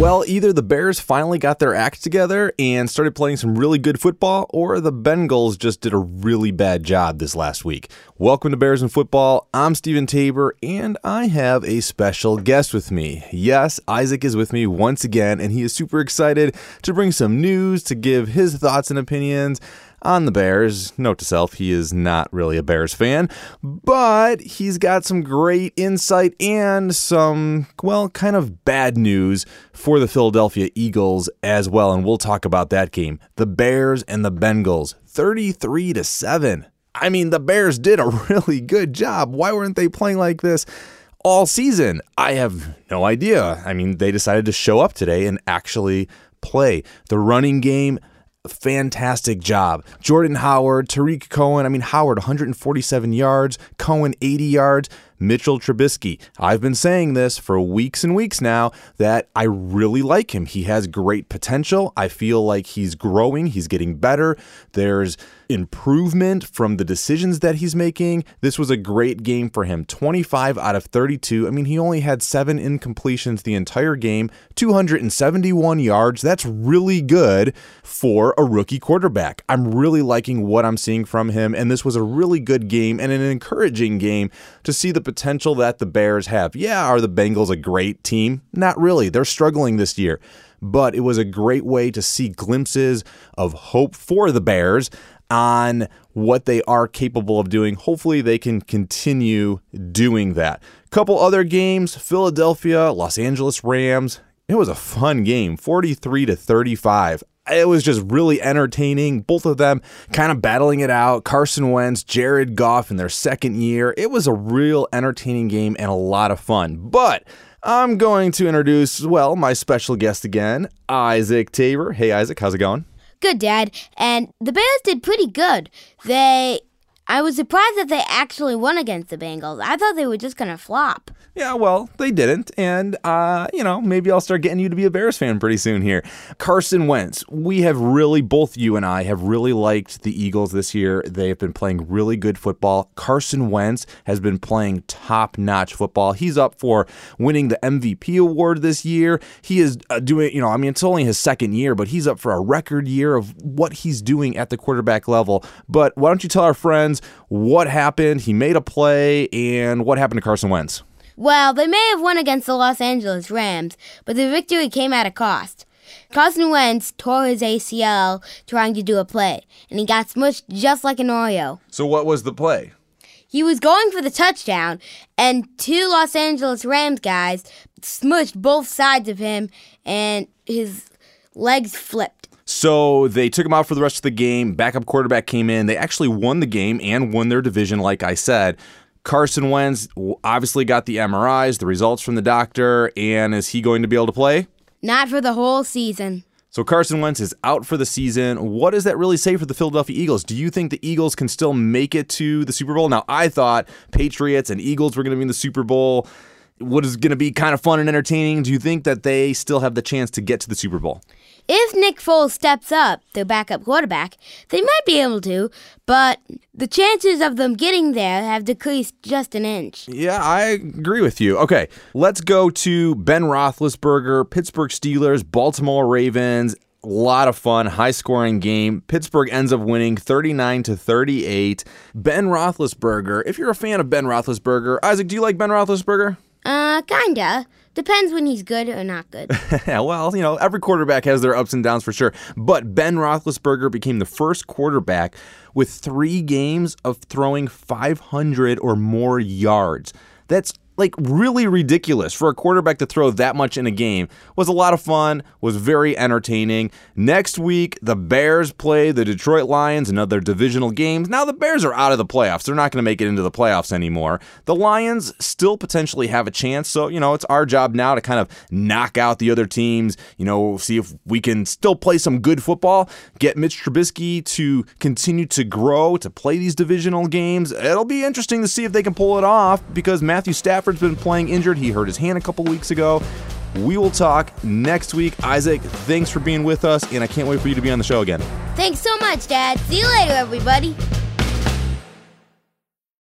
Well, either the Bears finally got their act together and started playing some really good football, or the Bengals just did a really bad job this last week. Welcome to Bears and Football. I'm Stephen Tabor, and I have a special guest with me. Yes, Isaac is with me once again, and he is super excited to bring some news, to give his thoughts and opinions on the Bears. Note to self, he is not really a Bears fan, but he's got some great insight and some, well, kind of bad news for the Philadelphia Eagles as well. And we'll talk about that game. The Bears and the Bengals, 33 to 7. I mean, the Bears did a really good job. Why weren't they playing like this? All season. I have no idea. I mean, they decided to show up today and actually play. The running game fantastic job. Jordan Howard, Tarik Cohen, I mean, Howard 147 yards, Cohen 80 yards. Mitchell Trubisky. I've been saying this for weeks and weeks now that I really like him. He has great potential. I feel like he's growing, he's getting better. There's improvement from the decisions that he's making. This was a great game for him. 25 out of 32. I mean, he only had seven incompletions the entire game, 271 yards. That's really good for a rookie quarterback. I'm really liking what I'm seeing from him, and this was a really good game and an encouraging game to see the potential that the Bears have. Yeah, are the Bengals a great team? Not really. They're struggling this year. But it was a great way to see glimpses of hope for the Bears on what they are capable of doing. Hopefully, they can continue doing that. Couple other games Philadelphia, Los Angeles Rams. It was a fun game, 43 to 35 it was just really entertaining. Both of them kind of battling it out. Carson Wentz, Jared Goff in their second year. It was a real entertaining game and a lot of fun. But I'm going to introduce, well, my special guest again, Isaac Tabor. Hey, Isaac, how's it going? Good, Dad. And the Bears did pretty good. They I was surprised that they actually won against the Bengals. I thought they were just going to flop. Yeah, well, they didn't. And, uh, you know, maybe I'll start getting you to be a Bears fan pretty soon here. Carson Wentz, we have really, both you and I have really liked the Eagles this year. They have been playing really good football. Carson Wentz has been playing top notch football. He's up for winning the MVP award this year. He is uh, doing, you know, I mean, it's only his second year, but he's up for a record year of what he's doing at the quarterback level. But why don't you tell our friends what happened? He made a play, and what happened to Carson Wentz? Well, they may have won against the Los Angeles Rams, but the victory came at a cost. Carson Wentz tore his ACL trying to do a play, and he got smushed just like an Oreo. So, what was the play? He was going for the touchdown, and two Los Angeles Rams guys smushed both sides of him, and his legs flipped. So they took him out for the rest of the game. Backup quarterback came in. They actually won the game and won their division, like I said. Carson Wentz obviously got the MRIs, the results from the doctor, and is he going to be able to play? Not for the whole season. So Carson Wentz is out for the season. What does that really say for the Philadelphia Eagles? Do you think the Eagles can still make it to the Super Bowl? Now, I thought Patriots and Eagles were going to be in the Super Bowl. What is going to be kind of fun and entertaining? Do you think that they still have the chance to get to the Super Bowl? If Nick Foles steps up, the backup quarterback, they might be able to, but the chances of them getting there have decreased just an inch. Yeah, I agree with you. Okay, let's go to Ben Roethlisberger, Pittsburgh Steelers, Baltimore Ravens. A lot of fun, high scoring game. Pittsburgh ends up winning 39 to 38. Ben Roethlisberger, if you're a fan of Ben Roethlisberger, Isaac, do you like Ben Roethlisberger? Uh, kinda. Depends when he's good or not good. yeah, well, you know, every quarterback has their ups and downs for sure. But Ben Roethlisberger became the first quarterback with three games of throwing 500 or more yards. That's like really ridiculous for a quarterback to throw that much in a game. Was a lot of fun, was very entertaining. Next week, the Bears play the Detroit Lions, another divisional game. Now the Bears are out of the playoffs. They're not going to make it into the playoffs anymore. The Lions still potentially have a chance, so you know, it's our job now to kind of knock out the other teams, you know, see if we can still play some good football, get Mitch Trubisky to continue to grow, to play these divisional games. It'll be interesting to see if they can pull it off because Matthew Stafford Stafford's been playing injured. He hurt his hand a couple weeks ago. We will talk next week. Isaac, thanks for being with us, and I can't wait for you to be on the show again. Thanks so much, Dad. See you later, everybody.